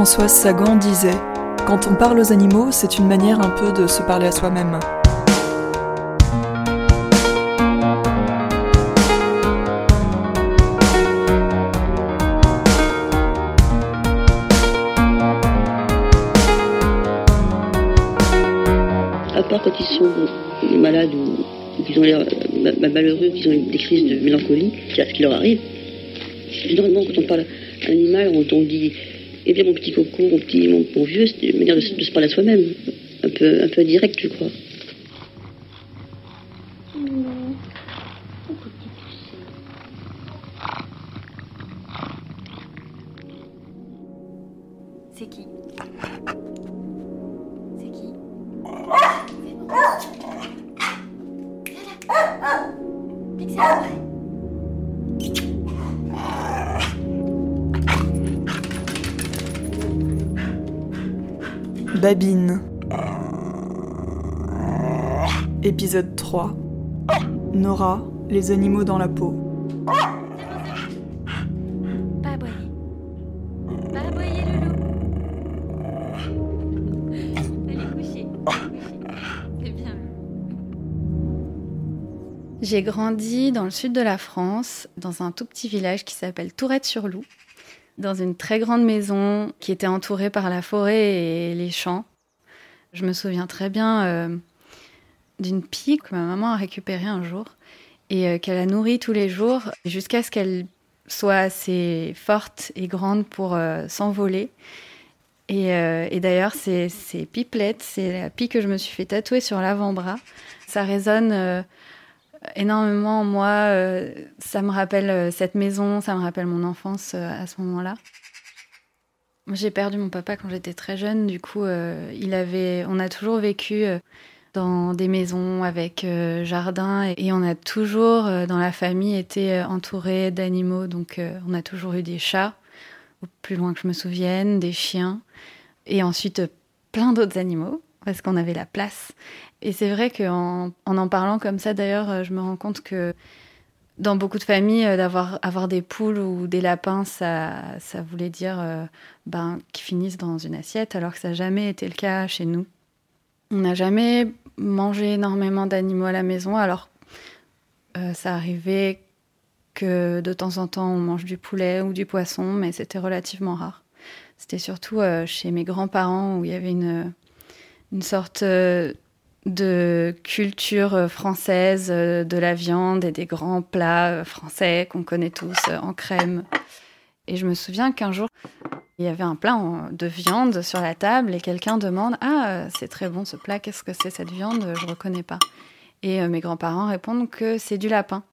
Françoise Sagan disait Quand on parle aux animaux, c'est une manière un peu de se parler à soi-même. À part quand ils sont malades ou, qu'ils ont l'air euh, malheureux, qu'ils ont des crises de mélancolie, c'est ce qui leur arrive. Généralement, quand on parle animal, on dit Eh bien, mon petit coco, mon petit, mon, vieux, c'est une manière de, se parler à soi-même. Un peu, un peu direct, je crois. C'est qui? C'est qui? Pixel Babine. Épisode 3. Nora, les animaux dans la peau. Pas aboyer. Pas aboyer, loulou. Allez, coucher. C'est bien. J'ai grandi dans le sud de la France, dans un tout petit village qui s'appelle Tourette-sur-Loup, dans une très grande maison qui était entourée par la forêt et les champs. Je me souviens très bien euh, d'une pie que ma maman a récupérée un jour et euh, qu'elle a nourrie tous les jours jusqu'à ce qu'elle soit assez forte et grande pour euh, s'envoler. Et, d'ailleurs, ces, ces c'est la pie que je me suis fait tatouer sur l'avant-bras. Ça résonne énormément en moi. euh, ça me rappelle euh, cette maison, ça me rappelle mon enfance euh, à ce moment-là. J'ai perdu mon papa quand j'étais très jeune. Du coup, il avait, on a toujours vécu dans des maisons avec jardin et, on a toujours, dans la famille, été entouré d'animaux. Donc, on a toujours eu des chats, au plus loin que je me souvienne, des chiens et ensuite plein d'autres animaux parce qu'on avait la place. Et c'est vrai qu'en en, parlant comme ça, d'ailleurs, euh, je me rends compte que dans beaucoup de familles, euh, d'avoir avoir des poules ou des lapins, ça, ça voulait dire euh, ben, qu'ils finissent dans une assiette, alors que ça n'a jamais été le cas chez nous. On n'a jamais mangé énormément d'animaux à la maison, alors euh, ça arrivait que de temps en temps on mange du poulet ou du poisson, mais c'était relativement rare. C'était surtout chez mes grands-parents où il y avait une, une sorte de culture euh, française euh, de la viande et des grands plats euh, français qu'on connaît tous en crème. Et je me souviens qu'un jour, il y avait un plat de viande sur la table et quelqu'un demande Ah, c'est très bon ce plat, qu'est-ce que c'est cette viande? Je ne reconnais pas. Et mes grands-parents répondent que c'est du lapin.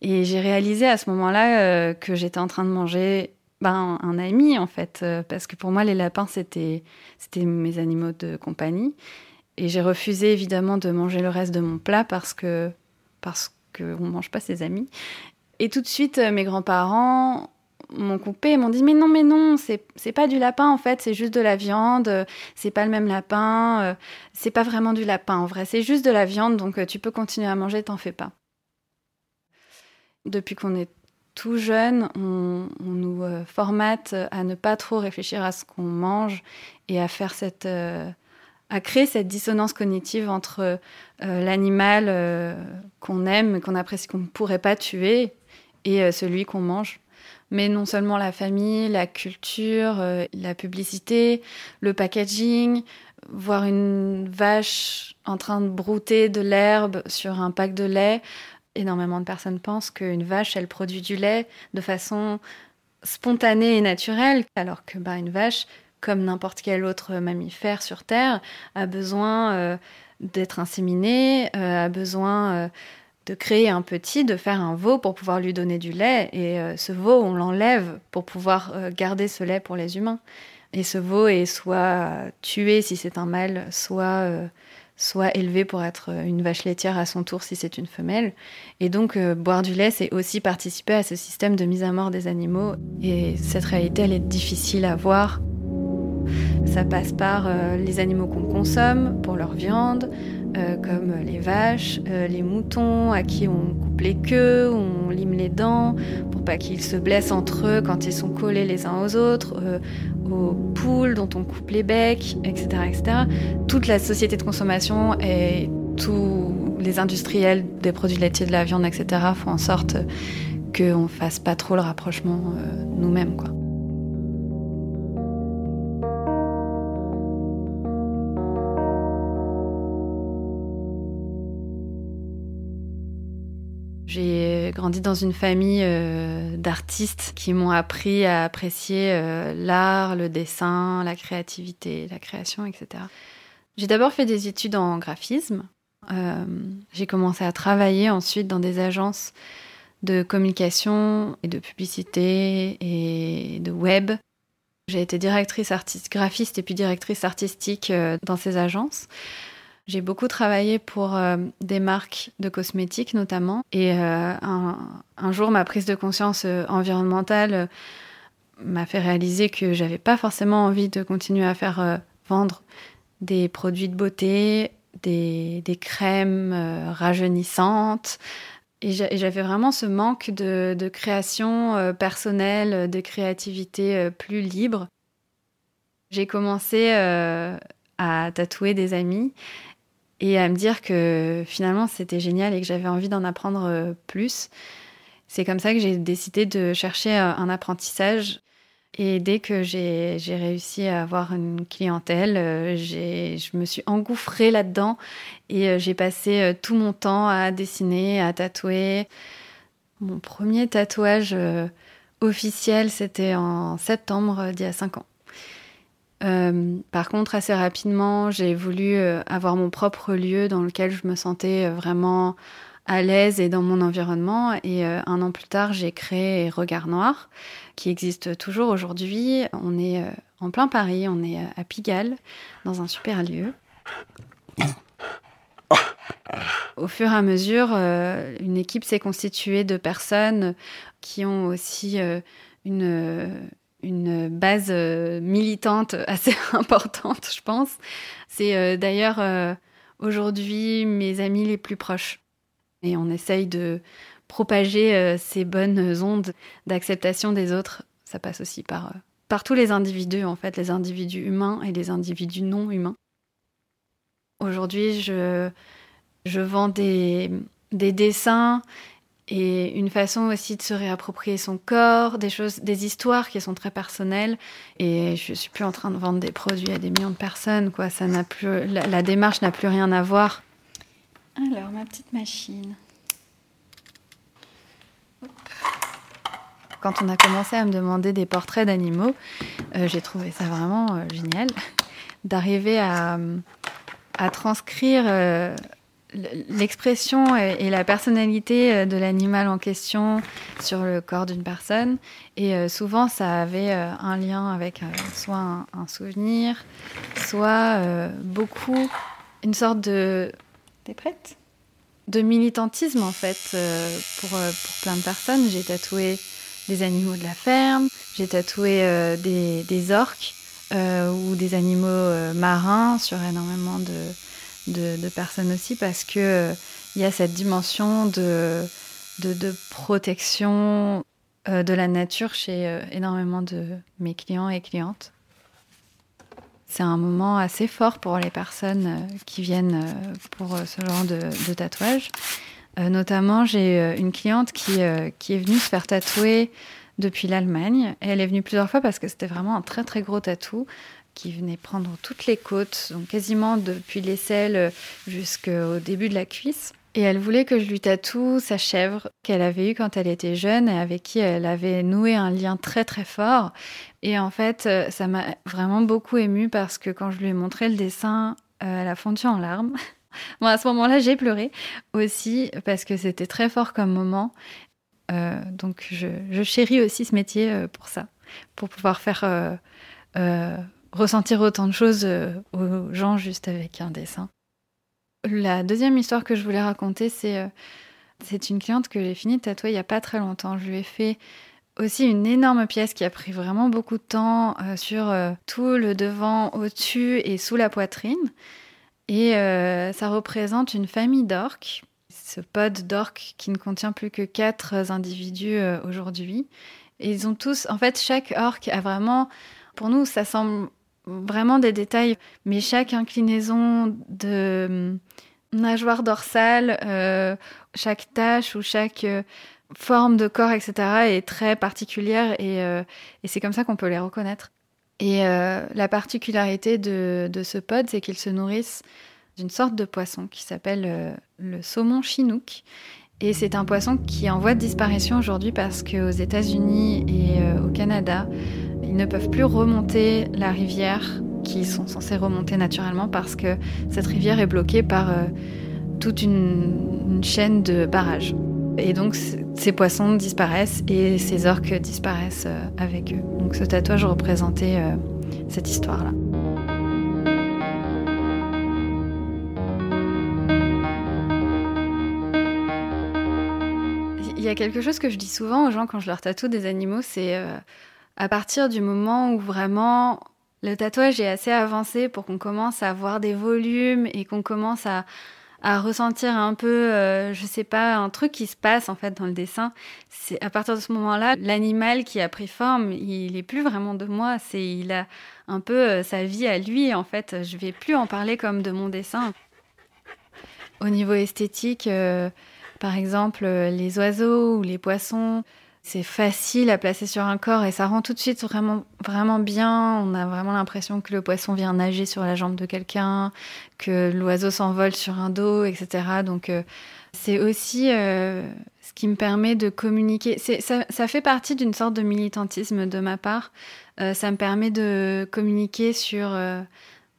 Et j'ai réalisé à ce moment-là que j'étais en train de manger ben, un ami, en fait, parce que pour moi, les lapins, c'était mes animaux de compagnie. Et j'ai refusé évidemment de manger le reste de mon plat parce que parce qu'on ne mange pas ses amis. Et tout de suite, euh, mes grands-parents m'ont coupé m'ont dit mais non mais non c'est pas du lapin en fait c'est juste de la viande euh, c'est pas le même lapin euh, c'est pas vraiment du lapin en vrai c'est juste de la viande donc tu peux continuer à manger t'en fais pas depuis qu'on est tout jeune on, nous formate à ne pas trop réfléchir à ce qu'on mange et à faire cette à créer cette dissonance cognitive entre euh, l'animal euh, qu'on aime qu'on apprécie qu'on ne pourrait pas tuer et euh, celui qu'on mange mais non seulement la famille, la culture, la publicité, le packaging, voir une vache en train de brouter de l'herbe sur un pack de lait. Énormément de personnes pensent qu'une vache, elle produit du lait de façon spontanée et naturelle, alors que bah, une vache, comme n'importe quel autre mammifère sur Terre, a besoin euh, d'être inséminée, euh, a besoin euh, de créer un petit, de faire un veau pour pouvoir lui donner du lait. Et ce veau, on l'enlève pour pouvoir garder ce lait pour les humains. Et ce veau est soit tué si c'est un mâle, soit, soit élevé pour être une vache laitière à son tour si c'est une femelle. Et donc, boire du lait, c'est aussi participer à ce système de mise à mort des animaux. Et cette réalité, elle est difficile à voir. Ça passe par euh, les animaux qu'on consomme pour leur viande, euh, comme les vaches, euh, les moutons à qui on coupe les queues, on lime les dents pour pour pas qu'ils se blessent entre eux quand ils sont collés les uns aux autres, aux poules dont on coupe les becs, etc., etc. Toute la société de consommation et tous les industriels des produits laitiers, de la viande, etc. font en sorte qu'on fasse pas trop le rapprochement nous-mêmes, quoi. Grandi dans une famille euh, d'artistes qui m'ont appris à apprécier euh, l'art, le dessin, la créativité, la création, etc. J'ai d'abord fait des études en graphisme. Euh, j'ai commencé à travailler ensuite dans des agences de communication et de publicité et de web. J'ai été directrice artiste, graphiste et puis directrice artistique dans ces agences. J'ai beaucoup travaillé pour euh, des marques de cosmétiques notamment. Et euh, un, jour, ma prise de conscience euh, environnementale m'a fait réaliser que j'avais pas forcément envie de continuer à faire vendre des produits de beauté, des, crèmes rajeunissantes. Et j'avais vraiment ce manque de création personnelle, de créativité plus libre. J'ai commencé à tatouer des amis et à me dire que finalement c'était génial et que j'avais envie d'en apprendre euh, plus. C'est comme ça que j'ai décidé de chercher euh, un apprentissage. Et dès que j'ai réussi à avoir une clientèle, euh, je me suis engouffrée là-dedans et j'ai passé tout mon temps à dessiner, à tatouer. Mon premier tatouage officiel, c'était en septembre d'il y a cinq ans. Euh, par contre, assez rapidement, j'ai voulu euh, avoir mon propre lieu dans lequel je me sentais euh, vraiment à l'aise et dans mon environnement. Et un an plus tard, j'ai créé Regard Noir, qui existe toujours aujourd'hui. On est en plein Paris, on est à Pigalle, dans un super lieu. Au fur et à mesure, une équipe s'est constituée de personnes qui ont aussi une une base euh, militante assez importante, je pense. C'est euh, d'ailleurs euh, aujourd'hui mes amis les plus proches. Et on essaye de propager ces bonnes ondes d'acceptation des autres. Ça passe aussi par, par tous les individus, en fait, les individus humains et les individus non humains. Aujourd'hui, je, je vends des, des dessins et une façon aussi de se réapproprier son corps, des choses, des histoires qui sont très personnelles. Et je suis plus en train de vendre des produits à des millions de personnes, quoi. Ça n'a plus, la, démarche n'a plus rien à voir. Alors ma petite machine. Quand on a commencé à me demander des portraits d'animaux, euh, j'ai trouvé ça vraiment euh, génial d'arriver à, à transcrire. Euh, l'expression et la personnalité euh, de l'animal en question sur le corps d'une personne. Et euh, souvent, ça avait euh, un lien avec soit un, souvenir, soit beaucoup une sorte de... T'es prête? De militantisme, en fait, pour, pour plein de personnes. J'ai tatoué des animaux de la ferme, j'ai tatoué des, des, orques ou des animaux marins sur énormément de de, personnes aussi parce que euh, il y a cette dimension de, de, protection euh, de la nature chez euh, énormément de mes clients et clientes. C'est un moment assez fort pour les personnes qui viennent pour ce genre de, de tatouage. notamment, j'ai une cliente qui, qui est venue se faire tatouer depuis l'Allemagne. Et elle est venue plusieurs fois parce que c'était vraiment un très très gros tatou qui venait prendre toutes les côtes, donc quasiment depuis l'aisselle jusqu'au début de la cuisse. Et elle voulait que je lui tatoue sa chèvre qu'elle avait eue quand elle était jeune et avec qui elle avait noué un lien très très fort. Et en fait, ça m'a vraiment beaucoup émue parce que quand je lui ai montré le dessin, euh, elle a fondu en larmes. Bon, à ce moment-là, j'ai pleuré aussi parce que c'était très fort comme moment. Euh, donc, je, chéris aussi ce métier euh, pour ça, pour pouvoir faire ressentir autant de choses euh, aux gens juste avec un dessin. La deuxième histoire que je voulais raconter, c'est euh, c'est une cliente que j'ai fini de tatouer il n'y a pas très longtemps. Je lui ai fait aussi une énorme pièce qui a pris vraiment beaucoup de temps euh, sur tout le devant, au-dessus et sous la poitrine. Et ça représente une famille d'orques. Ce pod d'orques qui ne contient plus que quatre individus aujourd'hui. Et ils ont tous, en fait, chaque orque a vraiment, pour nous, ça semble vraiment des détails, mais chaque inclinaison de nageoire dorsale, euh, chaque tache ou chaque euh, forme de corps, etc., est très particulière euh, et, c'est comme ça qu'on peut les reconnaître. Et la particularité de, ce pod, c'est qu'ils se nourrissent d'une sorte de poisson qui s'appelle le saumon chinook. Et c'est un poisson qui est en voie de disparition aujourd'hui parce qu'aux États-Unis et au Canada, ils ne peuvent plus remonter la rivière qui sont censés remonter naturellement parce que cette rivière est bloquée par euh, toute une, chaîne de barrages. Et donc ces poissons disparaissent et ces orques disparaissent euh, avec eux. Donc ce tatouage représentait euh, cette histoire-là. Il y a quelque chose que je dis souvent aux gens quand je leur tatoue des animaux, c'est à partir du moment où vraiment le tatouage est assez avancé pour qu'on commence à voir des volumes et qu'on commence à, ressentir un peu, euh, je sais pas, un truc qui se passe en fait dans le dessin. C'est à partir de ce moment-là, l'animal qui a pris forme, il est plus vraiment de moi. C'est il a un peu euh, sa vie à lui en fait. Je vais plus en parler comme de mon dessin. Au niveau esthétique, euh, par exemple, les oiseaux ou les poissons, c'est facile à placer sur un corps et ça rend tout de suite vraiment, vraiment bien. On a vraiment l'impression que le poisson vient nager sur la jambe de quelqu'un, que l'oiseau s'envole sur un dos, etc. Donc euh, c'est aussi euh, ce qui me permet de communiquer. Ça, fait partie d'une sorte de militantisme de ma part. Euh, ça me permet de communiquer sur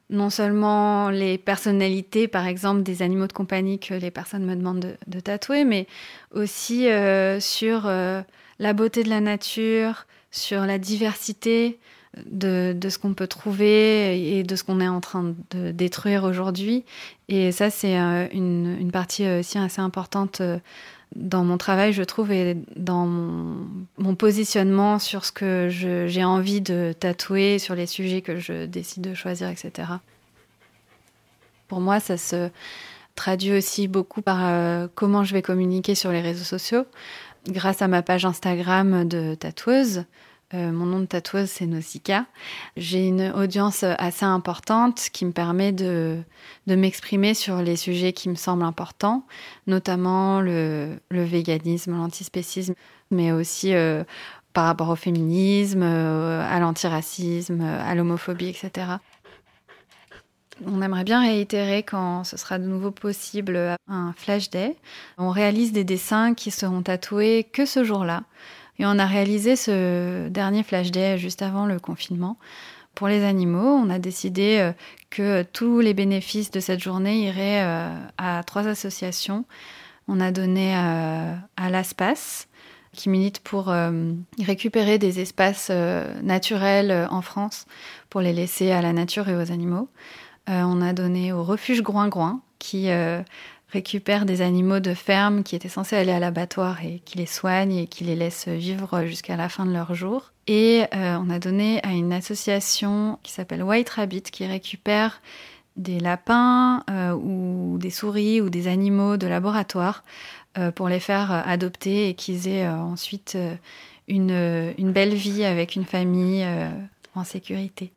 non seulement les personnalités, par exemple, des animaux de compagnie que les personnes me demandent de, de tatouer, mais aussi sur la beauté de la nature, sur la diversité de, ce qu'on peut trouver et de ce qu'on est en train de détruire aujourd'hui. Et ça, c'est euh, une, partie aussi assez importante euh, dans mon travail, je trouve, et dans mon, positionnement sur ce que j'ai envie de tatouer, sur les sujets que je décide de choisir, etc. Pour moi, ça se traduit aussi beaucoup par euh, comment je vais communiquer sur les réseaux sociaux grâce à ma page Instagram de tatoueuse. Euh, mon nom de tatoueuse, c'est Nausicaa. J'ai une audience assez importante qui me permet de, de m'exprimer sur les sujets qui me semblent importants, notamment le, le véganisme, l'antispécisme, mais aussi euh, par rapport au féminisme, euh, à l'antiracisme, à l'homophobie, etc. On aimerait bien réitérer quand ce sera de nouveau possible un flash day. On réalise des dessins qui seront tatoués que ce jour-là. Et on a réalisé ce dernier flash day juste avant le confinement. Pour les animaux, on a décidé euh, que tous les bénéfices de cette journée iraient euh, à trois associations. On a donné euh, à l'ASPAS, qui milite pour récupérer des espaces naturels en France pour les laisser à la nature et aux animaux. Euh, on a donné au refuge Groin-Groin, qui euh, récupère des animaux de ferme qui étaient censés aller à l'abattoir et qui les soigne et qui les laisse vivre jusqu'à la fin de leur jour. Et euh, on a donné à une association qui s'appelle White Rabbit qui récupère des lapins ou des souris ou des animaux de laboratoire pour les faire adopter et qu'ils aient ensuite une, une, belle vie avec une famille en sécurité.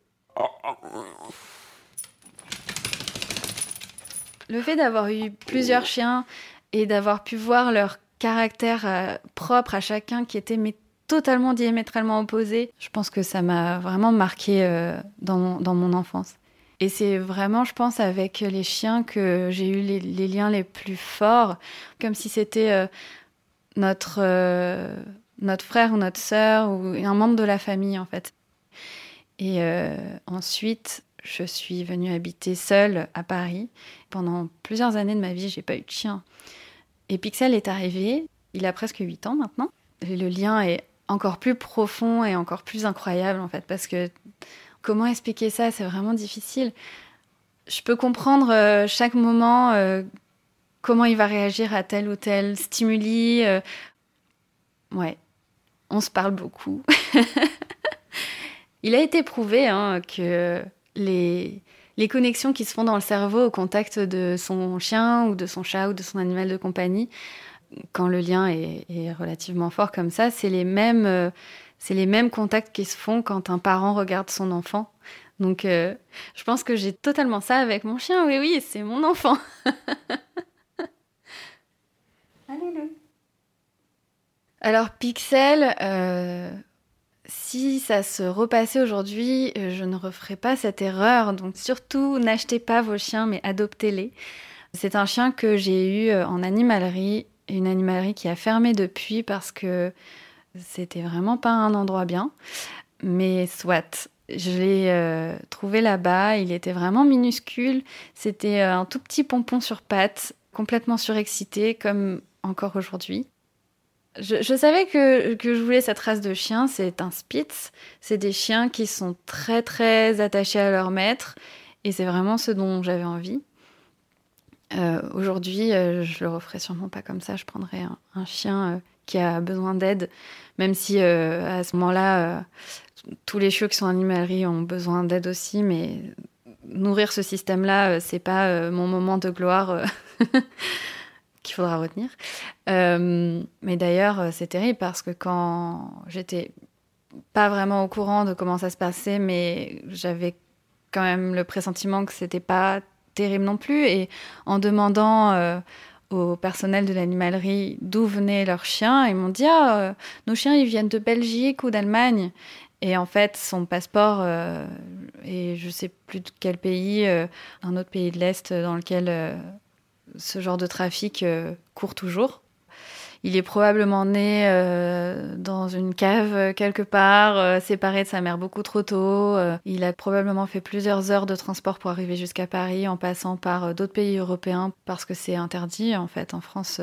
Le fait d'avoir eu plusieurs chiens et d'avoir pu voir leur caractère euh, propre à chacun qui était mais totalement diamétralement opposé, je pense que ça m'a vraiment marqué euh, dans, mon, enfance. Et c'est vraiment, je pense, avec les chiens que j'ai eu les, liens les plus forts, comme si c'était euh, notre, notre frère ou notre sœur ou un membre de la famille en fait. Et ensuite, je suis venue habiter seule à Paris. Pendant plusieurs années de ma vie, j'ai pas eu de chien. Et Pixel est arrivé, il a presque 8 ans maintenant. Le lien est encore plus profond et encore plus incroyable en fait, parce que comment expliquer ça, c'est vraiment difficile. Je peux comprendre euh, chaque moment euh, comment il va réagir à tel ou tel stimuli. Euh. Ouais, on se parle beaucoup. il a été prouvé hein, que les, les connexions qui se font dans le cerveau au contact de son chien ou de son chat ou de son animal de compagnie, quand le lien est, relativement fort comme ça, c'est les mêmes, euh, c'est les mêmes contacts qui se font quand un parent regarde son enfant. Donc, euh, je pense que j'ai totalement ça avec mon chien. Oui, oui, c'est mon enfant. Alors, Pixel, euh, si ça se repassait aujourd'hui, euh, je ne referais pas cette erreur. Donc surtout, n'achetez pas vos chiens, mais adoptez-les. C'est un chien que j'ai eu euh, en animalerie, une animalerie qui a fermé depuis parce que c'était vraiment pas un endroit bien. Mais soit, je l'ai euh, trouvé là-bas, il était vraiment minuscule. C'était un tout petit pompon sur pattes, complètement surexcité, comme encore aujourd'hui. Je, savais que, je voulais cette race de chiens, c'est un Spitz. C'est des chiens qui sont très très attachés à leur maître et c'est vraiment ce dont j'avais envie. Euh, aujourd'hui, euh, je le referais sûrement pas comme ça. Je prendrais un, chien euh, qui a besoin d'aide, même si à ce moment-là, tous les chiots qui sont en animalerie ont besoin d'aide aussi. Mais nourrir ce système-là, c'est pas mon moment de gloire. qu'il faudra retenir. Euh, mais d'ailleurs, euh, c'est terrible parce que quand j'étais pas vraiment au courant de comment ça se passait, mais j'avais quand même le pressentiment que c'était pas terrible non plus. Et en demandant euh, au personnel de l'animalerie d'où venaient leurs chiens, ils m'ont dit ah, nos chiens ils viennent de Belgique ou d'Allemagne. Et en fait, son passeport et je sais plus de quel pays, un autre pays de l'Est dans lequel ce genre de trafic euh, court toujours. Il est probablement né euh, dans une cave quelque part, euh, séparé de sa mère beaucoup trop tôt. il a probablement fait plusieurs heures de transport pour arriver jusqu'à Paris en passant par d'autres pays européens parce que c'est interdit en fait en France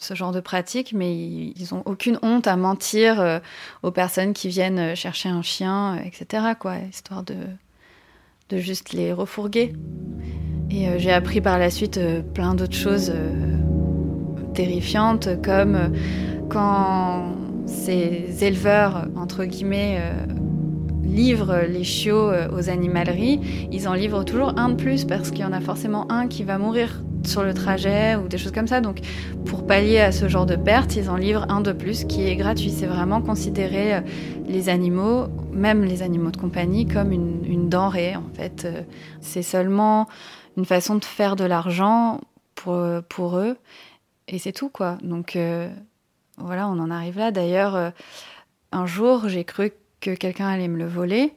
ce genre de pratique, mais ils n'ont aucune honte à mentir aux personnes qui viennent chercher un chien, etc. Quoi, histoire de, de juste les refourguer. Et euh, j'ai appris par la suite euh, plein d'autres choses euh, terrifiantes, comme quand ces éleveurs, entre guillemets, livrent les chiots aux animaleries, ils en livrent toujours un de plus parce qu'il y en a forcément un qui va mourir sur le trajet ou des choses comme ça. Donc, pour pallier à ce genre de perte, ils en livrent un de plus qui est gratuit. C'est vraiment considérer les animaux, même les animaux de compagnie, comme une, denrée. En fait, c'est seulement une façon de faire de l'argent pour, pour eux. Et c'est tout, quoi. Donc euh, voilà, on en arrive là. D'ailleurs, euh, un jour, j'ai cru que quelqu'un allait me le voler.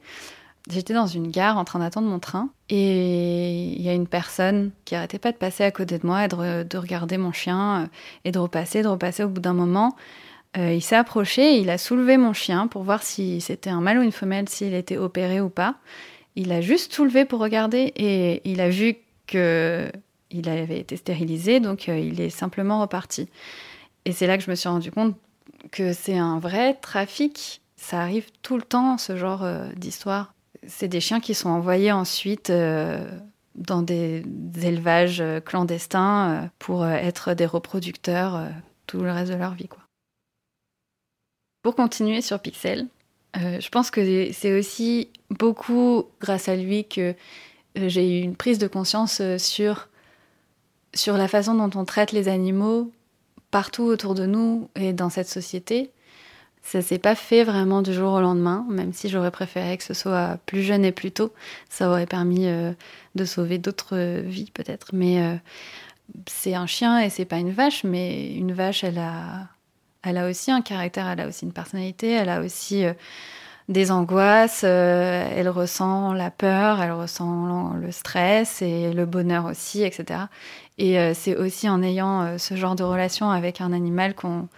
J'étais dans une gare en train d'attendre mon train et il y a une personne qui arrêtait pas de passer à côté de moi et de, regarder mon chien euh, et de repasser, de repasser au bout d'un moment. il s'est approché, il a soulevé mon chien pour voir si c'était un mâle ou une femelle, s'il était opéré ou pas. Il a juste soulevé pour regarder et il a vu il avait été stérilisé, donc euh, il est simplement reparti. Et c'est là que je me suis rendu compte que c'est un vrai trafic. Ça arrive tout le temps, ce genre euh, d'histoire. C'est des chiens qui sont envoyés ensuite euh, dans des, élevages clandestins pour être des reproducteurs tout le reste de leur vie. Quoi. Pour continuer sur Pixel, je pense que c'est aussi beaucoup grâce à lui que euh, j'ai eu une prise de conscience euh, sur, sur la façon dont on traite les animaux partout autour de nous et dans cette société. Ça s'est pas fait vraiment du jour au lendemain, même si j'aurais préféré que ce soit plus jeune et plus tôt. Ça aurait permis euh, de sauver d'autres vies peut-être. Mais c'est un chien et c'est pas une vache, mais une vache, elle a, elle a aussi un caractère, elle a aussi une personnalité, elle a aussi des angoisses, euh, elle ressent la peur, elle ressent le stress et le bonheur aussi, etc. Et euh, c'est aussi en ayant euh, ce genre de relation avec un animal qu'on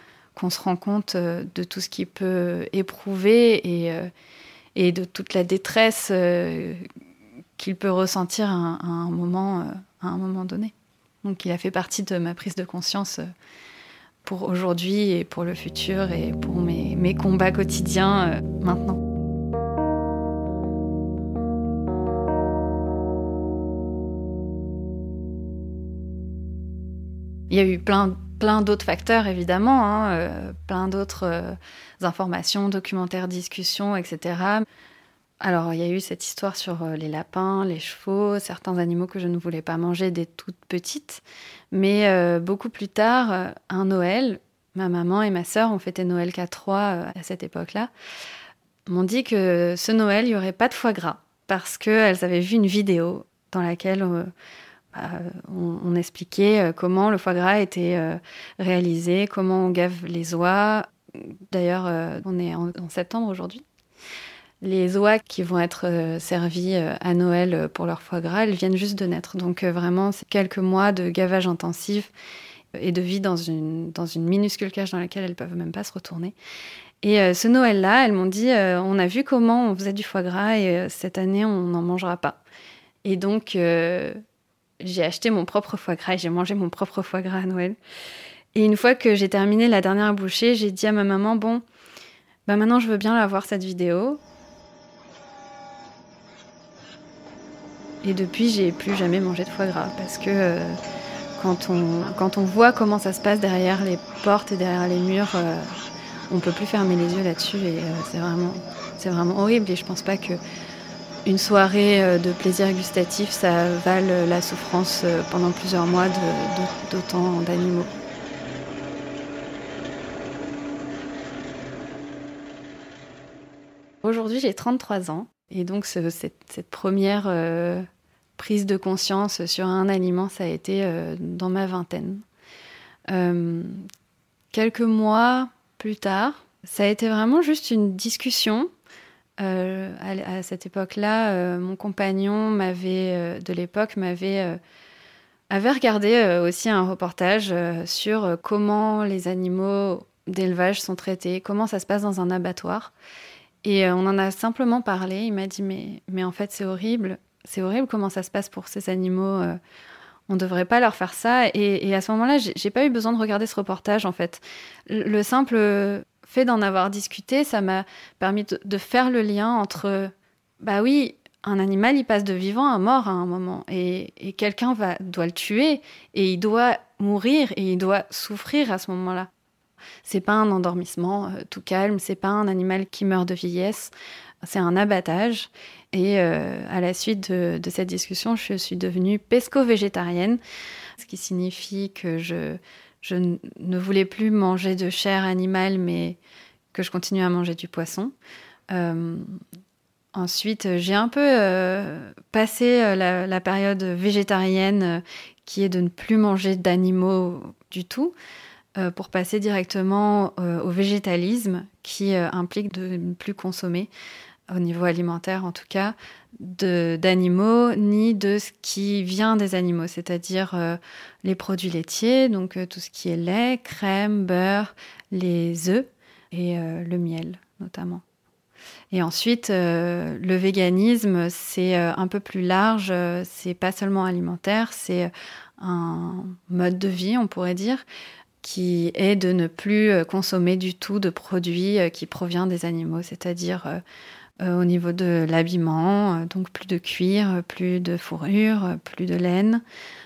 se rend compte de tout ce qu'il peut éprouver et, et de toute la détresse qu'il peut ressentir à un, moment, à un moment donné. Donc il a fait partie de ma prise de conscience pour aujourd'hui et pour le futur et pour mes, mes combats quotidiens maintenant. Il y a eu plein, plein d'autres facteurs, évidemment, hein, euh, plein d'autres euh, informations, documentaires, discussions, etc. Alors, il y a eu cette histoire sur les lapins, les chevaux, certains animaux que je ne voulais pas manger dès toute petite. Mais beaucoup plus tard, un Noël, ma maman et ma sœur ont fêté Noël qu'à trois à cette époque-là, m'ont dit que ce Noël, il n'y aurait pas de foie gras parce qu'elles avaient vu une vidéo dans laquelle bah, on, expliquait euh, comment le foie gras était euh, réalisé, comment on gave les oies. D'ailleurs, euh, on est en, septembre aujourd'hui. Les oies qui vont être servies à Noël pour leur foie gras, elles viennent juste de naître. Donc vraiment, c'est quelques mois de gavage intensif et de vie dans une, dans une minuscule cage dans laquelle elles peuvent même pas se retourner. Et ce Noël-là, elles m'ont dit, on a vu comment on faisait du foie gras et cette année, on n'en mangera pas. Et donc, j'ai acheté mon propre foie gras et j'ai mangé mon propre foie gras à Noël. Et une fois que j'ai terminé la dernière bouchée, j'ai dit à ma maman bon, bah maintenant je veux bien la voir cette vidéo. Et depuis, j'ai plus jamais mangé de foie gras parce que euh, quand, on, quand on voit comment ça se passe derrière les portes et derrière les murs, euh, on peut plus fermer les yeux là-dessus et euh, c'est vraiment, c'est vraiment horrible. Et je pense pas que une soirée euh, de plaisir gustatif, ça vale la souffrance euh, pendant plusieurs mois d'autant d'animaux. Aujourd'hui, j'ai 33 ans et donc cette, première euh, prise de conscience sur un aliment, ça a été dans ma vingtaine. quelques mois plus tard, ça a été vraiment juste une discussion euh, à, cette époque-là, euh, mon compagnon m'avait, euh, de l'époque, m'avait avait regardé aussi un reportage sur comment les animaux d'élevage sont traités, comment ça se passe dans un abattoir. Et on en a simplement parlé. Il m'a dit mais, mais en fait c'est horrible, c'est horrible comment ça se passe pour ces animaux. on ne devrait pas leur faire ça. Et, et à ce moment-là, j'ai pas eu besoin de regarder ce reportage en fait. Le simple fait d'en avoir discuté, ça m'a permis de, faire le lien entre, bah oui, un animal, il passe de vivant à mort à un moment, et, quelqu'un va doit le tuer, et il doit mourir, et il doit souffrir à ce moment-là. C'est pas un endormissement euh, tout calme, c'est pas un animal qui meurt de vieillesse, c'est un abattage. Et euh, à la suite de, de, cette discussion, je suis devenue pesco-végétarienne, ce qui signifie que je, je ne voulais plus manger de chair animale, mais que je continue à manger du poisson. Euh, ensuite, j'ai un peu euh, passé euh, la, période végétarienne, qui est de ne plus manger d'animaux du tout, pour passer directement au végétalisme, qui implique de ne plus consommer au niveau alimentaire en tout cas, d'animaux ni de ce qui vient des animaux, c'est-à-dire euh, les produits laitiers, donc euh, tout ce qui est lait, crème, beurre, les œufs et euh, le miel notamment. Et ensuite, le véganisme, c'est un peu plus large, c'est pas seulement alimentaire, c'est un mode de vie, on pourrait dire, qui est de ne plus consommer du tout de produits qui proviennent des animaux, c'est-à-dire au niveau de l'habillement, euh, donc plus de cuir, plus de fourrure, plus de laine,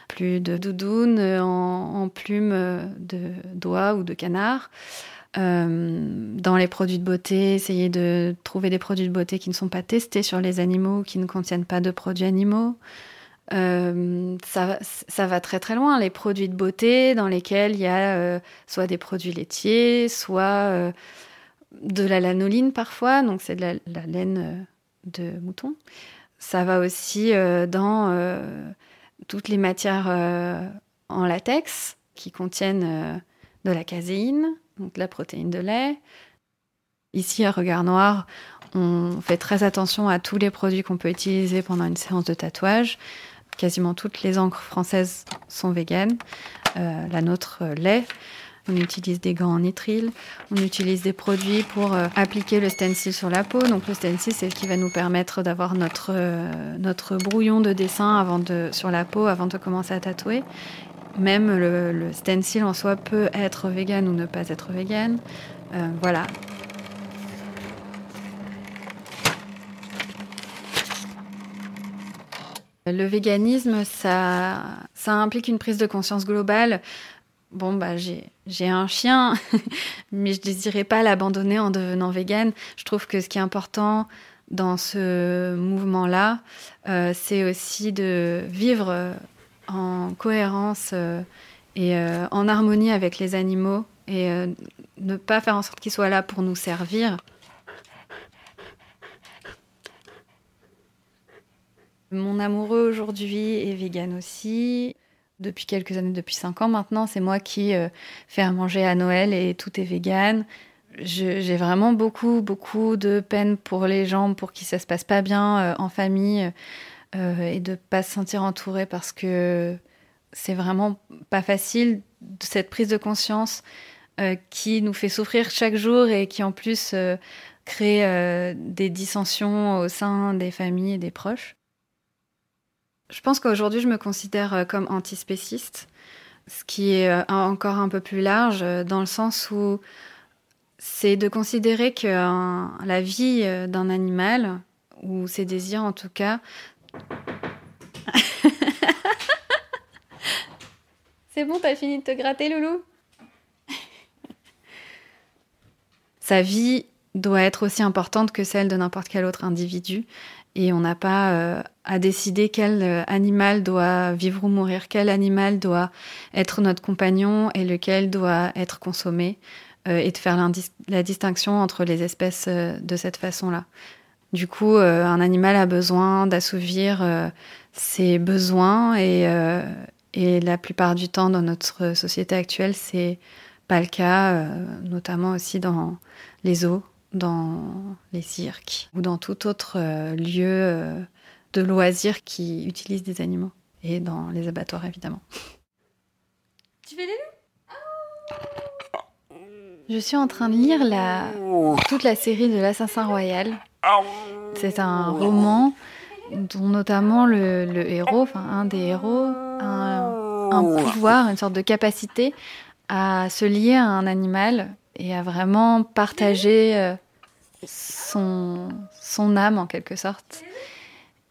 plus de doudoune en, plumes de d'oie ou de canard. Euh, dans les produits de beauté, essayer de trouver des produits de beauté qui ne sont pas testés sur les animaux, qui ne contiennent pas de produits animaux. ça, va très très loin. Les produits de beauté dans lesquels il y a soit des produits laitiers, soit de la lanoline parfois, donc c'est de la, laine euh, de mouton. Ça va aussi euh, dans euh, toutes les matières en latex qui contiennent de la caséine, donc de la protéine de lait. Ici, à Regard Noir, on fait très attention à tous les produits qu'on peut utiliser pendant une séance de tatouage. Quasiment toutes les encres françaises sont véganes. la nôtre l'est. On utilise des gants en nitrile, on utilise des produits pour euh, appliquer le stencil sur la peau. Donc le stencil, c'est ce qui va nous permettre d'avoir notre, euh, brouillon de dessin sur la peau avant de commencer à tatouer. Même le, stencil en soi peut être vegan ou ne pas être vegan. Euh, voilà, Le véganisme, ça implique une prise de conscience globale bon, bah, j'ai un chien, mais je désirais pas l'abandonner en devenant végane. Je trouve que ce qui est important dans ce mouvement-là, euh, c'est aussi de vivre en cohérence et en harmonie avec les animaux et ne pas faire en sorte qu'ils soient là pour nous servir. Mon amoureux aujourd'hui est vegan aussi. Depuis quelques années, depuis cinq ans maintenant, c'est moi qui fais à manger à Noël et tout est vegan j'ai vraiment beaucoup, beaucoup de peine pour les gens, pour qui ça se passe pas bien euh, en famille euh, et de pas se sentir entouré parce que c'est vraiment pas facile cette prise de conscience euh, qui nous fait souffrir chaque jour et qui en plus crée des dissensions au sein des familles et des proches. Je pense qu'aujourd'hui, je me considère comme antispéciste, ce qui est encore un peu plus large dans le sens où c'est de considérer que la vie euh, d'un animal, ou ses désirs en tout cas, C'est bon, t'as fini de te gratter, Loulou? Sa vie doit être aussi importante que celle de n'importe quel autre individu. Et on n'a pas euh, à décider quel euh, animal doit vivre ou mourir, quel animal doit être notre compagnon et lequel doit être consommé. Euh, et de faire la distinction entre les espèces euh, de cette façon-là. Du coup, un animal a besoin d'assouvir ses besoins et, et, la plupart du temps dans notre société actuelle, c'est pas le cas, notamment aussi dans les zoos, dans les cirques ou dans tout autre lieu de loisirs qui utilisent des animaux et dans les abattoirs évidemment. Tu fais les loups je suis en train de lire la... toute la série de l'Assassin Royal. C'est un roman dont notamment le, héros, enfin un des héros, a un, pouvoir, une sorte de capacité à se lier à un animal et à vraiment partager euh, son, son âme en quelque sorte.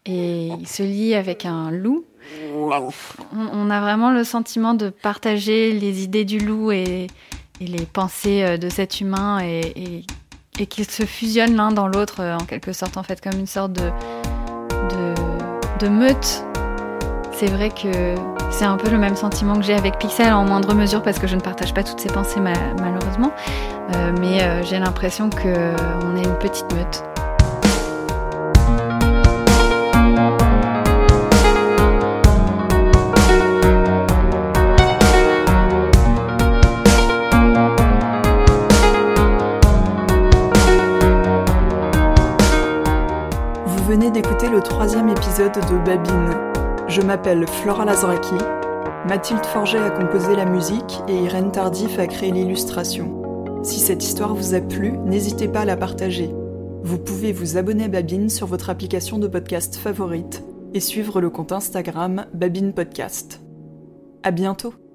Et il se lie avec un loup. On, a vraiment le sentiment de partager les idées du loup et, les pensées euh, de cet humain et, qu'ils se fusionnent l'un dans l'autre euh, en quelque sorte en fait comme une sorte de, de, meute. C'est vrai que c'est un peu le même sentiment que j'ai avec Pixel en moindre mesure parce que je ne partage pas toutes ces pensées malheureusement, euh, mais j'ai l'impression qu'on est une petite meute. Troisième épisode de Babine. Je m'appelle Flora Lazraki. Mathilde Forget a composé la musique et Irène Tardif a créé l'illustration. Si cette histoire vous a plu, n'hésitez pas à la partager. Vous pouvez vous abonner à Babine sur votre application de podcast favorite et suivre le compte Instagram Babine Podcast. À bientôt!